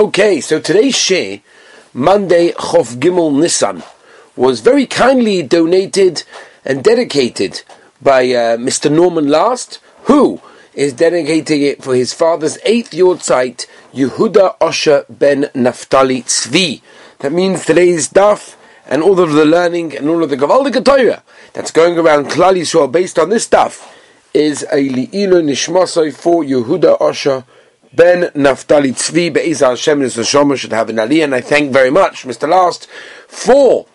Okay, so today's share, Monday Chof Gimel Nissan, was very kindly donated and dedicated by uh, Mr. Norman Last, who is dedicating it for his father's eighth site, Yehuda Osher ben Naftali Tzvi. That means today's daf and all of the learning and all of the Gavaldik Torah that's going around Klal Yisrael based on this stuff is a Li'ilu Nishmasai for Yehuda Osher Ben Naftali Tzvi Be'ezah Hashem Nishma should have an aliyah and I thank very much Mr. Last for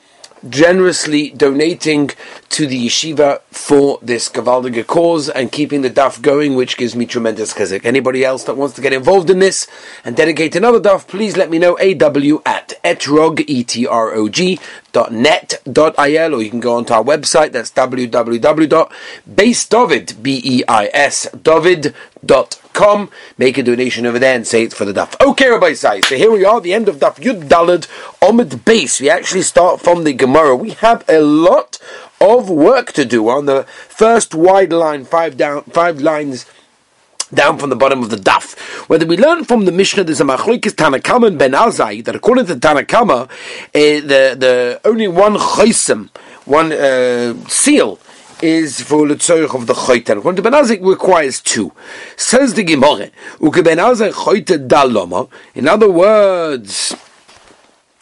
generously donating to the yeshiva for this Gavaldige cause and keeping the daf going, which gives me tremendous chizuk. Anybody else that wants to get involved in this and dedicate another daf, please let me know. AW at etrog, E-T-R-O-G, dot net, dot il, or you can go onto our website, that's www.beisdovid, B-E-I-S, David, dot com. Make a donation over there and say it's for the daf. Okay, Rabbi Sai. So here we are, the end of daf Yud Dalad Omid base. We actually start from the Gemara. We have a lot of work to do on the first wide line, five down, five lines down from the bottom of the daf. Whether we learn from the Mishnah, there's a machlokes Tanakama and Ben Azai that according to Tanakama, uh, the the only one chaysim, one uh, seal is for the tzorich of the choyter. According to Ben Azai, requires two. Says the Gemara, uke Ben Azai choyter daloma. In other words,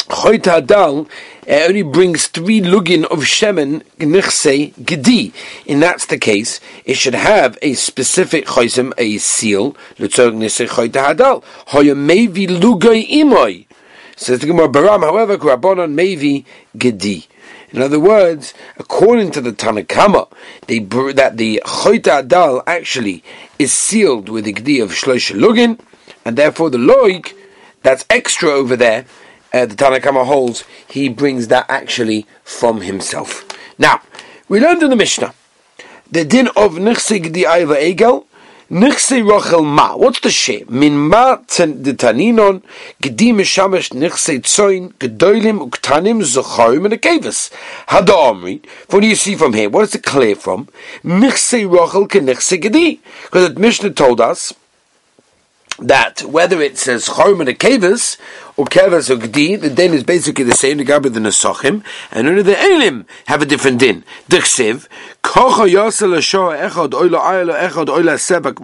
choyter dal uh, only brings three lugin of shemen nichse gedi. In that's the case, it should have a specific chosim, a seal, l'tzorich nichse choyter hadal. Hoya mevi lugay imoy. Says the Gemara Baram, however, Kurabonon mevi gedi. In other words, according to the Tanakama, they, that the Choyta Adal actually is sealed with the Gdi of Shlosh Lugin, and therefore the Loik, that's extra over there, uh, the Tanakama holds, he brings that actually from himself. Now, we learned in the Mishnah, the din of Nichsig di Aiva Egel, Nichse rochel ma. What's the shame? Min ma de taninon, gedi mishamesh nichse tzoin, gedoilim uktanim zocharim and a kevis. Hada omri. What do you see from here? What is it clear from? Nichse rochel ke nichse gedi. Because the Mishnah told us that whether it says chorim and a kevis, or kevas or gdi, the din is basically the same. The gabi the nesachim, and only the elim have a different din. Dichsiv kocha echad oila echad oila sebak.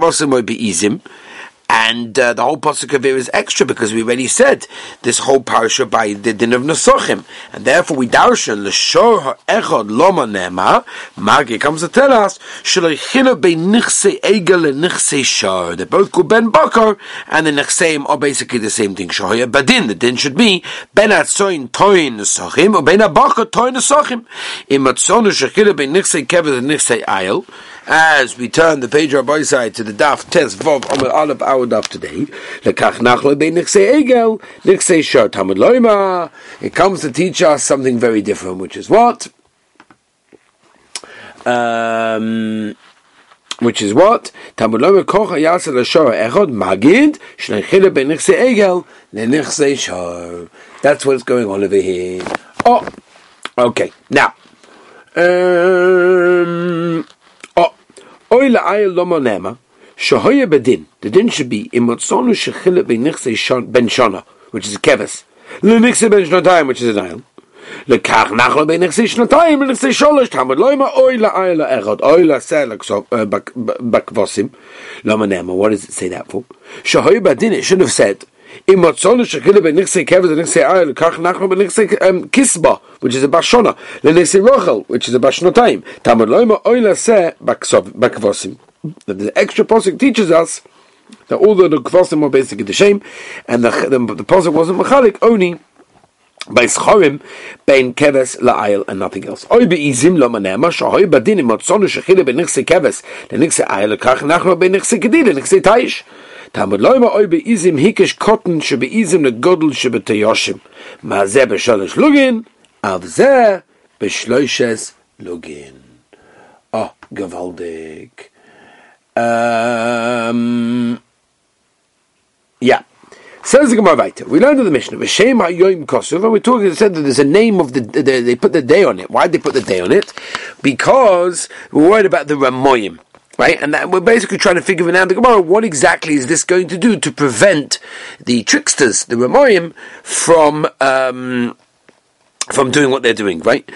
And uh, the whole pasuk of here is extra because we already said this whole parasha by the din of Nesachim, and therefore we darshan l'shor echad loma nema. Magi comes to tell us shleichina be nichse egel and nichse shor. They both called ben bakar, and the nichseim are basically the same thing. Shoya badin. The din should be ben atzoin toin Nesachim or ben abakar toin Nesachim. In matzonu shechina be nichse kevet and nichse ayel as we turn the page on our side to the daf tes vov on all of our daf today, lekach nachle be nichse egel nichse shor tamud loima. It comes to teach us something very different, which is what. Um, which is what? Tamud loima koch yasel l'shor echod magid shnechile be nichse egel lenichse shor. That's what's going on over here. Oh, okay. Now, um, Oy la ayel lo monema, shahoye bedin. The din should be in motzonu shechile benichse ben shana, which is a keves. Lenichse ben shnatayim, which is an ayel. לקח נחל בין נכסי שנתיים לנכסי שלוש תמוד לא ima אוי לאיילה אחד אוי לעשה בכבוסים למה נאמר what does it say that for שהוי בדין it should have said im matzone shekele ben nixe keve den nixe ayl kach nach ben nixe um, kisba which is a bashona le nixe rochel which is a bashnotaim. Tamad loima oyla se baksov bakvosim. The extra posik teaches us that although the kvosim were basically the shame, and the the, the posik wasn't machalik only by schorim bein keves la'ayl and nothing else. Oy be izim lo manema shoy badin im matzone shekele ben nixe keves le nixe ayl kach nach ben nixe kedil nixe taish. Tamud loyma oy beizim hikish kotten she beizim le godel she beteyoshim. Ma ze beshalosh lugin av ze beshloishes lugin. Oh, gewaldig. Um, yeah. Says the Gemara weiter. We learned in the Mishnah, V'shem ha'yoyim kosuv, and we talked, it said that there's a name of the, the, they put the day on it. Why did they put the day on it? Because we're worried about the Ramoyim. Right? And that, we're basically trying to figure it out the Gemara, what exactly is this going to do to prevent the tricksters, the Ramoyim, from um, from doing what they're doing, right?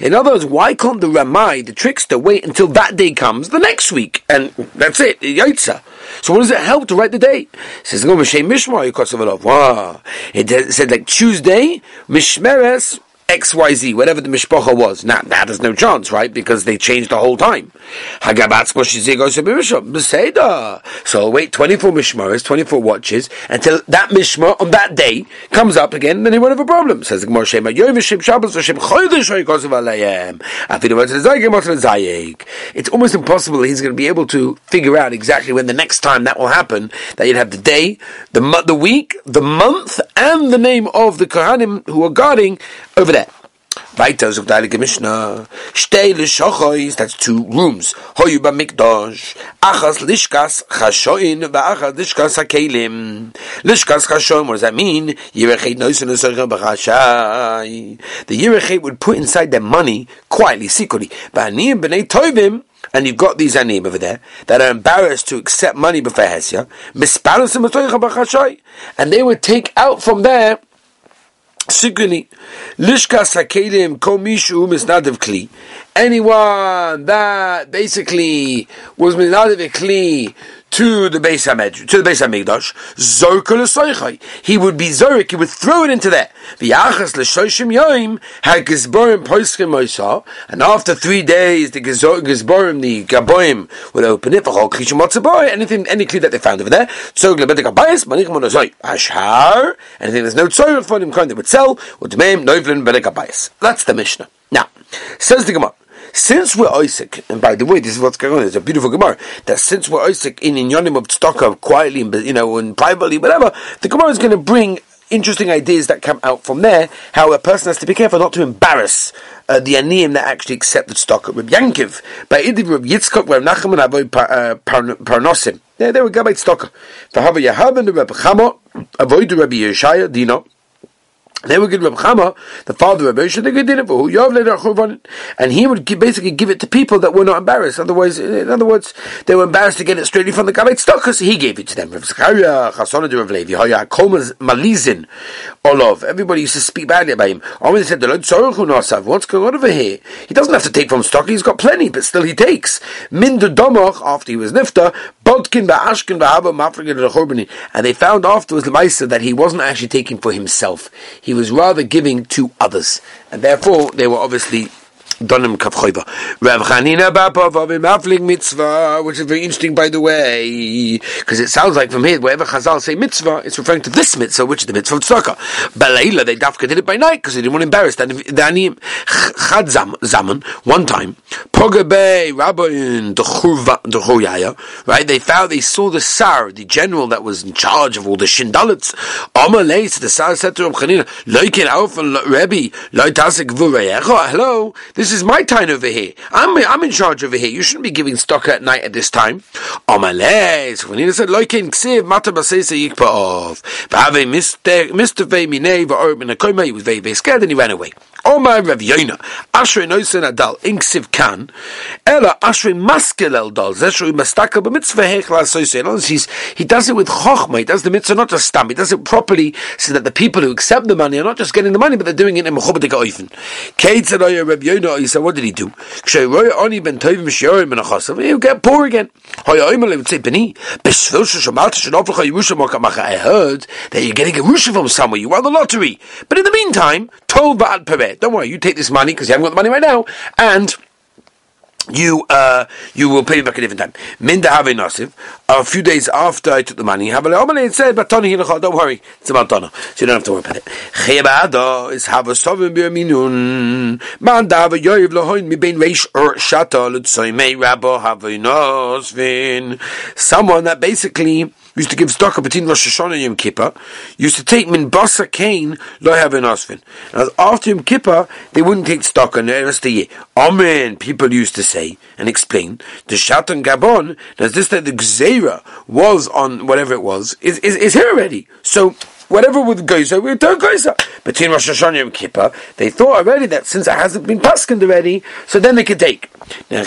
In other words, why can't the Ramai, the trickster, wait until that day comes the next week? And that's it, Yaitza. So what does it help to write the date? It says, Wow. It said like Tuesday, Mishmeres, XYZ, whatever the mishpacha was. Now, that has no chance, right? Because they changed the whole time. So wait 24 mishmaras, 24 watches, until that mishmar on that day comes up again, then he won't have a problem. Says Gemara Shema, It's almost impossible he's going to be able to figure out exactly when the next time that will happen, that you'd have the day, the, the week, the month, and the name of the Kohanim who are guarding over there. Weiter sagt der Heilige Mishnah, Steile Shochois, that's two rooms, Hoyu ba Mikdosh, Achas Lishkas Chashoin, Achas Lishkas HaKelim. Lishkas Chashoin, what does that mean? Yirechait Noisun Esorcha B'Chashai. The Yirechait would put inside their money, quietly, secretly, Ba'aniyim B'nei Toivim, and you've got these anim over there that are embarrassed to accept money before Hesia, and they would take out from there secretly, Lishka Sakelim Komishu Misnadev Kli. Anyone that basically was Misnadev Kli to the base Hamid, to the base Hamikdash, Zorkel Soichai. He would be Zorik, he would throw it into there. V'yachas l'shoshim yoim, ha-gizborim poischim moisa, and after three days, the gizborim, the gaboim, would open it, for v'chol klishim motzaboy, anything, any kli that they found over there, tzog lebedik abayis, manichem monozoi, ashar, anything there's no tzog for him, kind they would sell, would meim, noivlin, bedek abayis. That's the Mishnah. Now, says the Gemara, since we're Isaac, and by the way, this is what's going on. It's a beautiful Gemara that since we're Isaac in Inyanim of Tzedakah, quietly, you know, and privately, whatever, the Gemara is going to bring interesting ideas that come out from there. How a person has to be careful not to embarrass uh, the aniyim that actually accept the stock. Reb Yankiv, by Idiv Reb Yitzchok, Reb Nachman, Avoy Parnosim. There, there we go by stock. V'hava Yahav and Reb Chama, Avoid Reb Yeshaya, Dino. They would give Reb Chama, the father of Moshe, and he would basically give it to people that were not embarrassed. Otherwise, in other words, they were embarrassed to get it straight from the Gabbai Tzedakah, so he gave it to them. Levi, Komas Malizin, Olov. Everybody used to speak badly about him. They said, the Lord Nasav, what's going on over here? He doesn't have to take from stock, he's got plenty, but still he takes. Min Domoch, after he was Nifta, And they found afterwards the Maisa that he wasn't actually taking for himself. He was rather giving to others. And therefore, they were obviously Donim Kavchoiva. Rav Chanina Baba Mafling Mitzvah, which is very interesting, by the way, because it sounds like from here, wherever Chazal say Mitzvah, it's referring to this Mitzvah, which is the Mitzvah of Tzedakah. Balayla, they dafka did it by night because they didn't want to embarrass the Aniyim. Chad Zaman, one time, Pogabe Rabbi Dechuyaya, right? They found, they saw the Sar, the general that was in charge of all the Shindalits. Amalei, the Sar said to Rav Chanina, Loikin Aufan Rebbe, Loitasik Vureyecha, hello, this is my time over here. I'm, I'm in charge over here. You shouldn't be giving stock at night at this time. Oh, Amalei, so when he said, Loikin Ksiv, Mata Basesa Yikpa'ov, V'ave Mr. Vei Minei, V'or Minakoima, he was very, very scared and he ran away. Omar Rav Yoina, Ashrei Noisen Adal, Inksiv Kan, Ella Ashrei Maskel El Dal, Zeshrei Mastakel B'mitzvah Hechla Asoyse. He does it with Chochma, he does the mitzvah not just stamp, he does it properly so that the people who accept the money are not just getting the money, but they're doing it in Mechobadik Oifen. Kate said, Rav Yoina, he said, what did he do? Kshay Roy Oni Ben Tovim Shiorim Ben Achasav, he'll get poor again. Hoya Oimer would say, Beni, Beshvil Shemata Shenoflecha Yerusha Mokamacha, I heard that you're getting a Rusha from somewhere, you won the lottery. But in the meantime, Tov Ba'ad Peret, don't worry, you take this money because you haven't got the money right now, and you uh, you will pay me back a different time. Minda have nasiv. A few days after I took the money, have a said, but Tony don't worry, it's about Tana, so you don't have to worry about it. Chayabada is have a sovim b'yaminun. Man da have a yoyiv lohoin mi bein reish or shata l'tsoymei rabbo have nasvin. Someone that basically used to give stock between Rosh Hashanah and Yom Kippur, used to take min basa kain lo. Now after Yom Kippur, they wouldn't take stock on the rest of the year. Amen. People used to say and explain the Shatan Gabon. Now this that the Gzeira was on whatever it was is, is, is here already. So whatever with Goyza, we don't Goyza. Between Rosh Hashanah and Kippur, they thought already that since it hasn't been paskened already, so then they could take. Get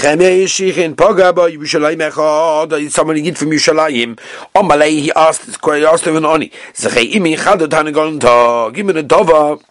from he asked, he asked him an Oni. Give me dova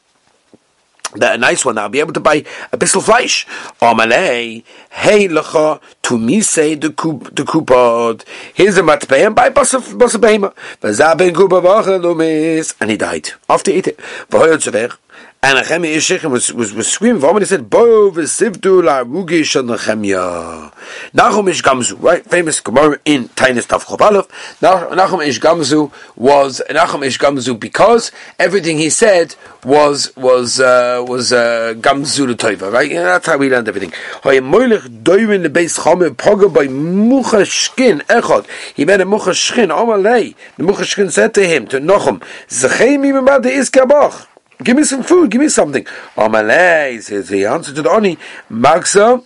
that a nice one, I'll be able to buy a bissel fleisch. Amalei, hey lecha, to me say the kup the. Here's a matbeh and buy basa basa behema. Vazaben kupa vacha lumis, and he died after eating. Vahoyot and Nehemiah Yishichem was, was, was screaming for him and he said, Bo v'sivdu la'rugi shal Nehemiah. Nachum Ish Gamzu, right? Famous Gemara in Tainis Tav Chovalov. Nachum Ish Gamzu was, Nachum Ish Gamzu because everything he said was, was, uh, was, uh, Gamzu Tova, right? Yeah, that's how we learned everything. Hoy moilich doirin the base chome poga by mucha shkin echot. He met a mucha shkin, omalei. The mucha shkin said to him, to Nachum, Zechei mi memad iskabach. Give me some food, give me something. Amalei says the answer to the Oni, Magsa,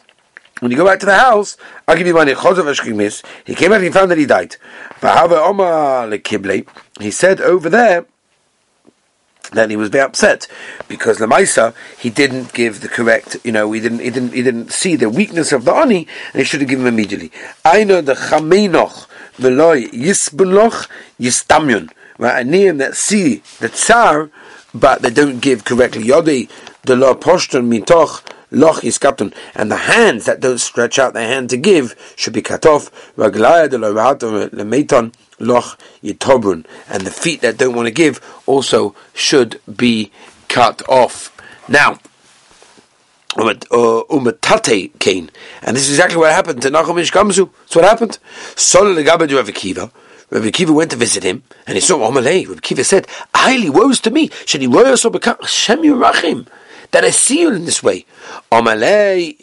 when you go back to the house, I'll give you money. He came out, he found that he died. He said over there, then he was very upset because Lamaisa he didn't give the correct, you know, he didn't, he didn't, he didn't see the weakness of the ani, and he should have given him immediately. I know the chameinoch veloy yisbuloch yistamyun. Right, name that see the tsar but they don't give correctly. Yodi the law poshton mitoch loch is captain, and the hands that don't stretch out their hand to give should be cut off. Raglaya de lemeton loch yitobrun, and the feet that don't want to give also should be cut off. Now. Uh, umatate Cain, and this is exactly what happened to Nachum Ish Gamzu. That's what happened. Sol legabed Rav Akiva. Rabbi Kiva went to visit him, and he saw Omalei. Rabbi Kiva said, "Highly woes to me. Should he Hashem Yerachim that I see you in this way?" Omalei.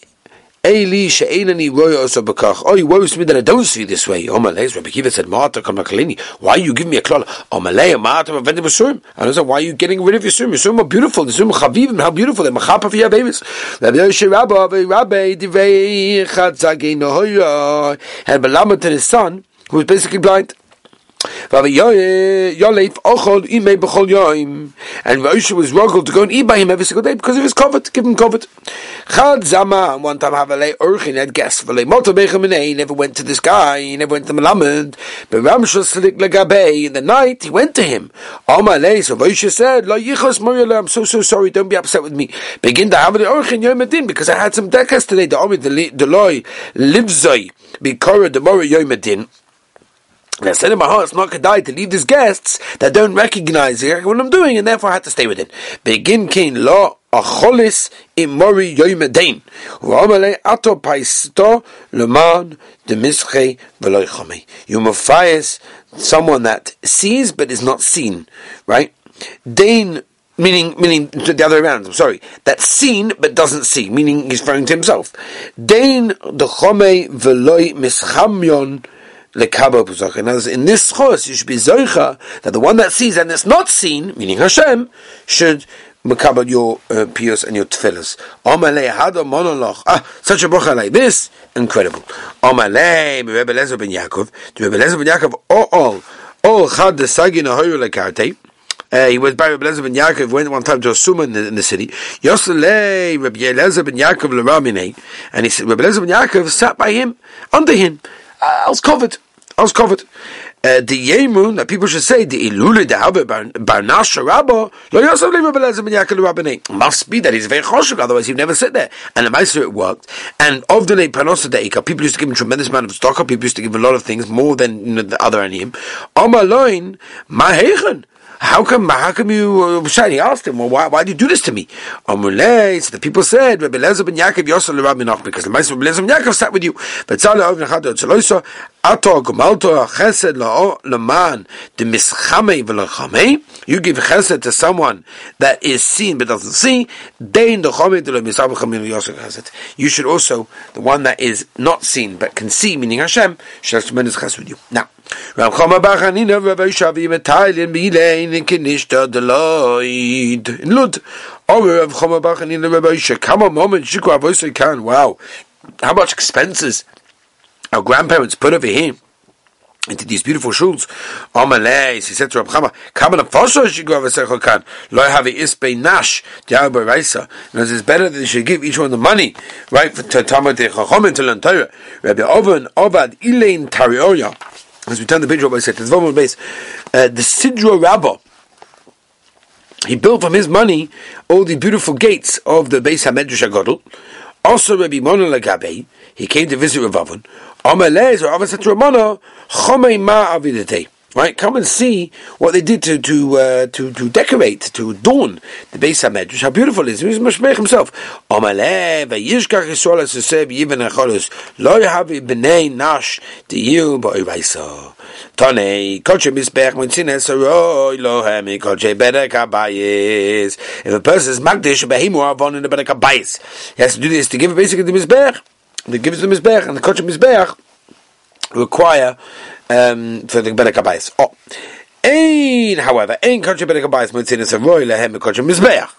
Eli she'enani roya oso bekach. Oh, woes to me that I don't see this way. Omalei, Rabbi Kiva said, "Marta kamakalini. Why are you giving me a klala? Omalei, Marta mavedim b'surim. And I said, "Why are you getting rid of your surim? Your surim are beautiful. The surim chavivim, how beautiful they're machapa for your babies." Rabbi Yoshe Rabbi, Rabbi, divei chatzagei nohoya had belamed to his son, who was basically blind. Eh, and Moshe was rugged to go and eat by him every single day because of his covet, give him covet. Chad Zama, one time Havalei Urchin had guests, Valei Moto he never went to this guy, he never went to Malamed, but Ramshal Salik Lagabe, in the night, he went to him. Amalei, so Moshe said, I'm so, so sorry, don't be upset with me. Begin to Havalei Urchin Yom because I had some dekas today, the Omid, the Loi, Livzoi, Bikora, the Mori Yom and I said in my heart, it's not kedai to leave these guests that don't recognize what I'm doing, and therefore I had to stay with it. Begin kin lo acholis imori yoimedain. U'amale ato paisto leman demische veloichame. You mafayas someone that sees but is not seen, right? Dain meaning meaning the other way around. I'm sorry, that's seen but doesn't see, meaning he's referring to himself. Dain the chome veloy mischamyon in this chos, you should be zoicha that the one that sees and is not seen, meaning Hashem, should makabel your uh, and your tefillas. Omalei hado monoloch. Ah, such a bracha like this, incredible. Omalei Rebbe Lezer ben Yaakov. The Rebbe Lezer ben Yaakov. Oh, all, all chad the sagin ahoyu lekarte. Uh, he was by Rabbi Lezer ben Yaakov, went one time to a Summa in the, in the city. Yoselei Rabbi Lezer ben Yaakov l'ramine. And he said, Rabbi Lezer ben Yaakov sat by him, under him. Uh, I was covered. I was covered. Uh, the Yemun that people should say the Ilule de Habe Barnasha Rabba Lo Yosef Levi Belezim Ben Yaakov Rabbinei must be that he's very choshuk, otherwise he'd never sit there. And the Meister it worked. And of the late Panosa Deika, people used to give him a tremendous amount of stock. up. People used to give him a lot of things more than you know, the other Aniyim. Omaloin Mahechen. How come? How come you? Uh, he asked him, "Well, why, why do you do this to me?" Amulei. So the people said, "Rabbi Lezer ben Yaakov Yosel Rabbi Nach," because the Meister Rabbi Lezer ben Yaakov sat with you. Tzal Ov Nechad Tzaloisa Ato Gomalto Chesed Lo Leman De Mischame V'Lechamei. You give Chesed to someone that is seen but doesn't see. Dein Dochamei De Misab Chamim Yosel Chesed. You should also the one that is not seen but can see, meaning Hashem, should have tremendous Chesed with you. Now. Rav Chama Bar Chanina Rav Shavi Metailin Bilein in Kinishta Deloid in Lud. Oh, Rav Chama Bar Chanina Rav Isha. Come on, moment, Shikwa Avosa can. Wow, how much expenses our grandparents put over here into these beautiful shuls. Amaleis, he said to Rab Chama, Kaman Afosho Shigov Esechokan, Lo have Ispe Nash, Diabo Raisa. And it's better that they should give each one the money, right, for to Tamad Chachom to learn Torah. Rabbi Oven, Ovad, Ilain Tarioya. As we turn the page, Rabbi said, base, uh, the Sidra Rabbah, he built from his money all the beautiful gates of the Beis HaMedrash HaGodol. Also, Rabbi Mona Lagabe, he came to visit Rav Avon. Amalez or Avon said to Chomei Ma Avidete. Right, come and see what they did to to uh, to to decorate, to adorn the Beis Hamedrash. How beautiful it is! He's Mashmech himself. Amaleh vayishkach Yisrael eseseb yivin acholus lo yahavi b'nei nash diyu ba'iraisa. Tane kolche misbech mitzines aroi lo hemi kolche bedek abayis. If a person is magdish behimu avon in the bedek he has to do this to give basically the misbech. They give it to the misbech, and the kolche misbech require um, for the Bedek Abayis. Oh. Ein, however, ein Kodsh Bedek Abayis Mitzinis Avoy Lehem Kodsh Mizbeach.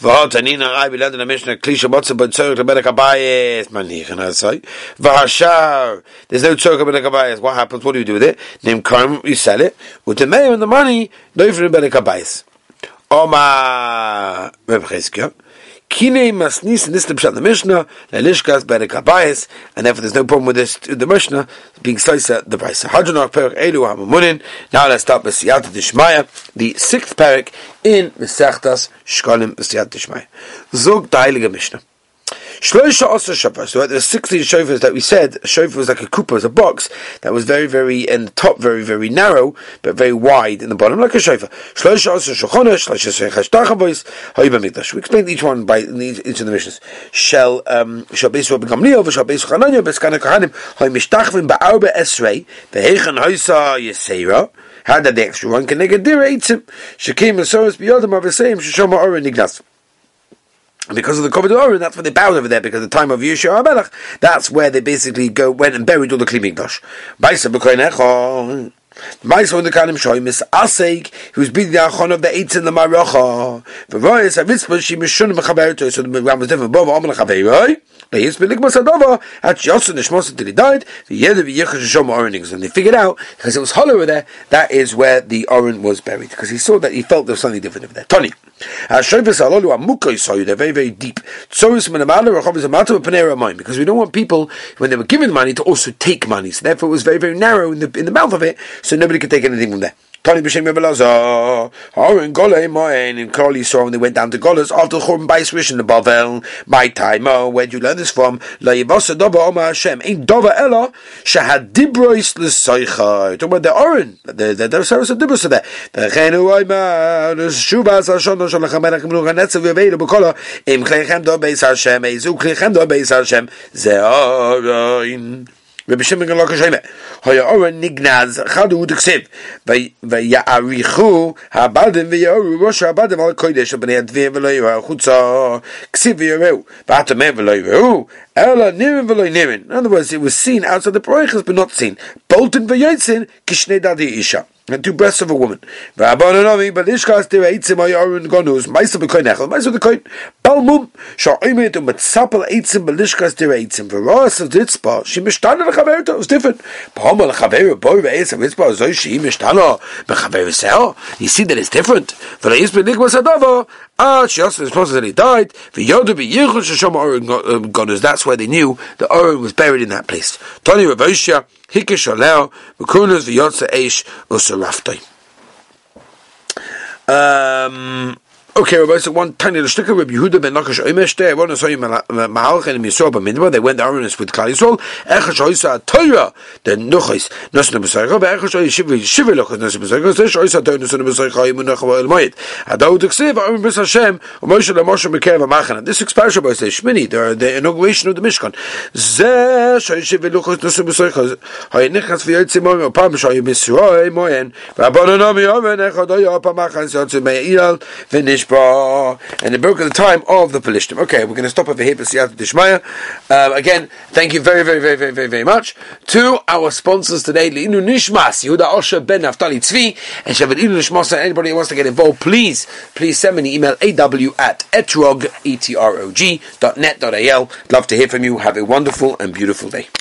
V'hot anina rai bilad in a Mishnah klisha motza but to Bedek Abayis manich and I say v'hashar there's no tzorek Bedek Abayis what happens? What do you do with it? Karm you sell it. With the mayor and the money no for the Bedek Abayis Oma Reb Kine masnis in this the pshat the Mishnah lelishkas by the kabayis, and therefore there's no problem with this the Mishnah being sliced the price. Hadronach perik elu hamamunin. Now let's start with siyat dishmaya, the sixth parak in Mesechtas Shkolim Siyat Dishmaya. Zog the Heilige Mishnah. Shloisha also shofar. So there are 16 shofars that we said. A shofar was like a kupa, was a box that was very, very in the top, very, very narrow, but very wide in the bottom, like a shofar. Shloisha also shochona, shloisha sechash tachavois, hoiba mikdash. We explained each one by each of the missions. Shel um, Rabbi Gamliel, v'shal beis Chananya, beskana kahanim, hoy mishtachvim ba'arba esrei, v'heichan hoisa yesera. How did the extra one can a dir eitzim? Shekim asoros biyodam avasayim sheshoma orin ignas because of the Kovid Oren, that's where they bowed over there, because the time of Yeshua HaMelech, that's where they basically go, went and buried all the Kli Mikdash. Baisa Maisa on the Kalim Shoy, Miss Aseg, who's beating the Achon of the Eitz in the Marocha. V'royes, Avitzpa, she mishun v'chaberto, so the Ram was different, Bova, Leis beligmas adova, at Yosin Nishmos until he died, v'yeder v'yichash shom orenings, and they figured out, because it was hollow there, that is where the Oren was buried, because he saw that he felt there was something different over there. Tony. They're very, very deep. Because we don't want people, when they were given money, to also take money. So therefore it was very, very narrow in the, in the mouth of it, so nobody could take anything from there. Tani b'shem Rebelazar. Harin Golei Moen in Kol Yisrael when they went down to Golas after the Churban Bais Rishon the Bavel. My time, oh, where'd you learn this from? La Yivasa Dova Oma Hashem. Ain't Dova Ella Shahad Dibrois L'Soicha. Talking about the Oren. The the the service of Dibros there. The Chenu Oima the Shuvas Hashon Shon Lachamelech Mnu Ganetzav Yevedu B'Kola Im Klechem Do Beis Hashem Ezu Klechem Do Beis Hashem Ze Oren. Rabbi Shimon ben Lokashayme. Hoya Ora Nignaz Chadu Udiksiv. Vayarichu Habadim Vayaru Rosh Habadim Al Kodesh Bnei Advir Velo Yeru Chutza Ksiv Yeru Batamem Velo Yeru In other words, it was seen outside the Proichas but not seen. Bolton Vayotzin Kishnei Dadi Isha and two breasts of a woman. But ishkas der eitzim ayorun gonus, meisa bekoin echel, der eitzim, of ditzpa, she mishtana lechaverta, it was different. You see that it's different. Ah, she also supposed that he died, ve'yodu be'yichus shashom ayorun gonus, that's where they knew the Oren was buried in that place. Tony Ravoshia, Hikish Aleo, Mukunas Vyotza Eish Usaraftoi. Um, Okay, Rabbi, so one tiny shticker, Rabbi Yehuda ben Nakash Oimesh they went the Aronis with Klal Yisrael, Echash Oisa Torah, the Nuchais, Nosin B'Saycha, Echash Oisa Shivi, Lochas Nosin B'Saycha, Zesh Oisa Torah Nosin B'Saycha, Yimun Necha V'El Moed, Adau D'Ksiv, Arim B'S Hashem, Moshe LaMoshe Mekev HaMachan, this expansion by say Shmini, the, inauguration of the Mishkan, Zesh Oisa Shivi Lochas Nosin B'Saycha, Hay Nechas V'Yotzim Moed, Pam Shoy Misroi Moen, Rabbanon Omen, Echad Oya Pamachan, Yotzim Me'ilal, V'Nish and the broke at the time of the Pelishtim. Okay, we're going to stop over here for Siyat Dishmaya. Uh, again, thank you very, very, very, very, very, very much to our sponsors today, Leinu Nishmas, Yehuda Osher Ben Naftali Tzvi, and Shabbat Inu Nishmas, anybody who wants to get involved, please, please send me an email, aw at etrog, E-T-R-O-G, dot net, dot al. Love to hear from you. Have a wonderful and beautiful day.